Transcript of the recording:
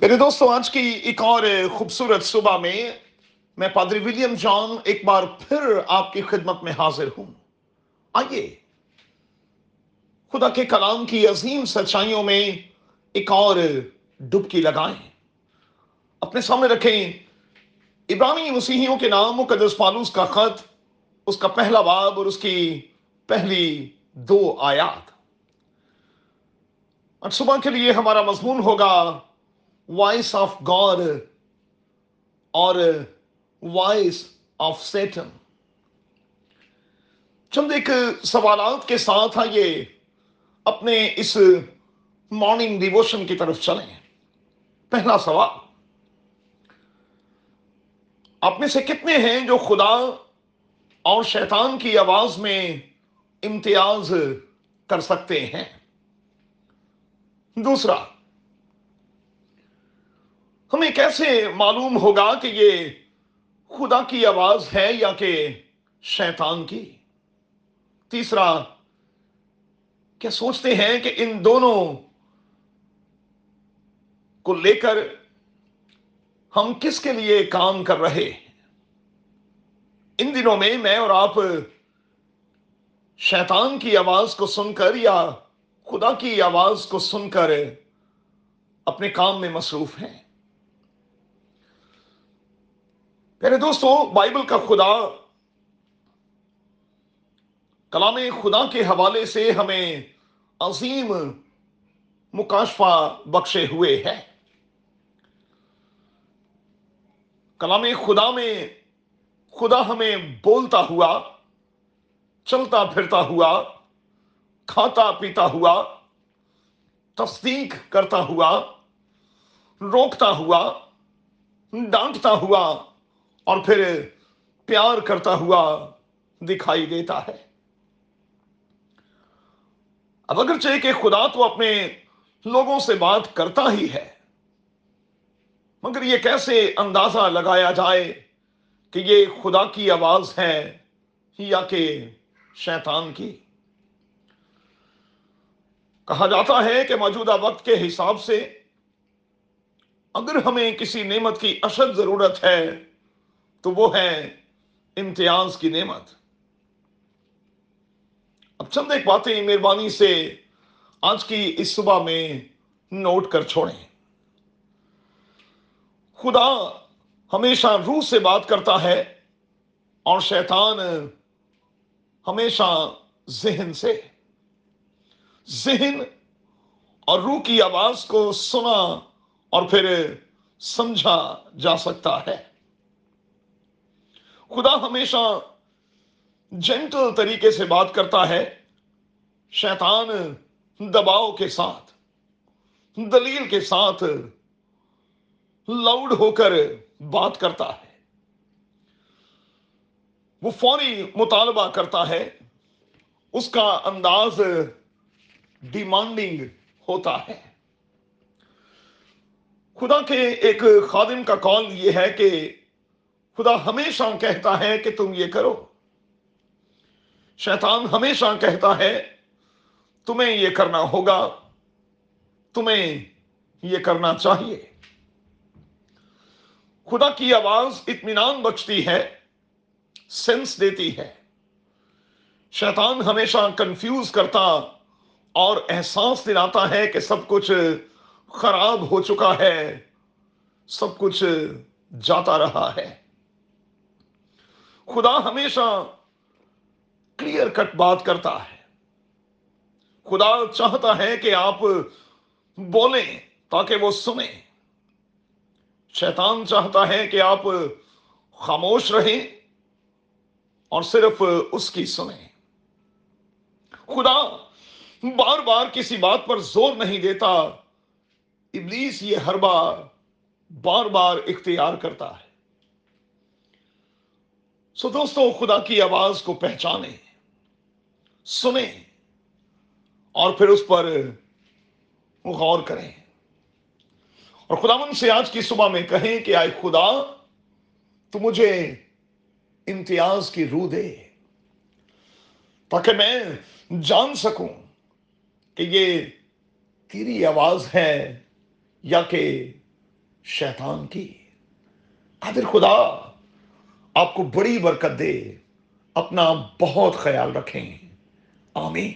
میرے دوستو، آج کی ایک اور خوبصورت صبح میں میں پادری ولیم جان ایک بار پھر آپ کی خدمت میں حاضر ہوں۔ آئیے، خدا کے کلام کی عظیم سچائیوں میں ایک اور ڈبکی لگائیں۔ اپنے سامنے رکھیں ابرانی مسیحیوں کے نام، مقدس فالوس کا خط، اس کا پہلا باب اور اس کی پہلی دو آیات۔ اور صبح کے لیے ہمارا مضمون ہوگا وائس آف گاڈ اور وائس آف سیٹن چند ایک سوالات کے ساتھ آئیے اپنے اس مارننگ ڈیووشن کی طرف چلیں پہلا سوال آپ میں سے کتنے ہیں جو خدا اور شیطان کی آواز میں امتیاز کر سکتے ہیں دوسرا ہمیں کیسے معلوم ہوگا کہ یہ خدا کی آواز ہے یا کہ شیطان کی؟ تیسرا، کیا سوچتے ہیں کہ ان دونوں کو لے کر ہم کس کے لیے کام کر رہے ان دنوں میں میں اور آپ شیطان کی آواز کو سن کر یا خدا کی آواز کو سن کر اپنے کام میں مصروف ہیں؟ پیارے دوستو، بائبل کا خدا، کلام خدا کے حوالے سے ہمیں عظیم مکاشفہ بخشے ہوئے ہے۔ کلام خدا میں خدا ہمیں بولتا ہوا، چلتا پھرتا ہوا، کھاتا پیتا ہوا، تصدیق کرتا ہوا، روکتا ہوا، ڈانٹتا ہوا اور پھر پیار کرتا ہوا دکھائی دیتا ہے۔ اب اگرچہ کہ خدا تو اپنے لوگوں سے بات کرتا ہی ہے، مگر یہ کیسے اندازہ لگایا جائے کہ یہ خدا کی آواز ہے یا کہ شیطان کی؟ کہا جاتا ہے کہ موجودہ وقت کے حساب سے اگر ہمیں کسی نعمت کی اشد ضرورت ہے تو وہ ہے امتیاز کی نعمت۔ اب چند ایک باتیں مہربانی سے آج کی اس صبح میں نوٹ کر چھوڑیں۔ خدا ہمیشہ روح سے بات کرتا ہے اور شیطان ہمیشہ ذہن سے۔ ذہن اور روح کی آواز کو سنا اور پھر سمجھا جا سکتا ہے۔ خدا ہمیشہ جینٹل طریقے سے بات کرتا ہے، شیطان دباؤ کے ساتھ، دلیل کے ساتھ لاؤڈ ہو کر بات کرتا ہے۔ وہ فوری مطالبہ کرتا ہے، اس کا انداز ڈیمانڈنگ ہوتا ہے۔ خدا کے ایک خادم کا کال یہ ہے کہ خدا ہمیشہ کہتا ہے کہ تم یہ کرو۔ شیطان ہمیشہ کہتا ہے، تمہیں یہ کرنا ہوگا، تمہیں یہ کرنا چاہیے۔ خدا کی آواز اطمینان بخشتی ہے، سینس دیتی ہے۔ شیطان ہمیشہ کنفیوز کرتا اور احساس دلاتا ہے کہ سب کچھ خراب ہو چکا ہے، سب کچھ جاتا رہا ہے۔ خدا ہمیشہ کلیئر کٹ بات کرتا ہے۔ خدا چاہتا ہے کہ آپ بولیں تاکہ وہ سنیں۔ شیطان چاہتا ہے کہ آپ خاموش رہیں اور صرف اس کی سنیں۔ خدا بار بار کسی بات پر زور نہیں دیتا۔ ابلیس یہ ہر بار بار بار اختیار کرتا ہے۔ سو دوستو، خدا کی آواز کو پہچانیں، سنیں اور پھر اس پر غور کریں۔ اور خدا من سے آج کی صبح میں کہیں کہ آئے خدا، تو مجھے امتیاز کی روح دے تاکہ میں جان سکوں کہ یہ تیری آواز ہے یا کہ شیطان کی۔ قادر خدا آپ کو بڑی برکت دے اپنا بہت خیال رکھیں۔ آمین۔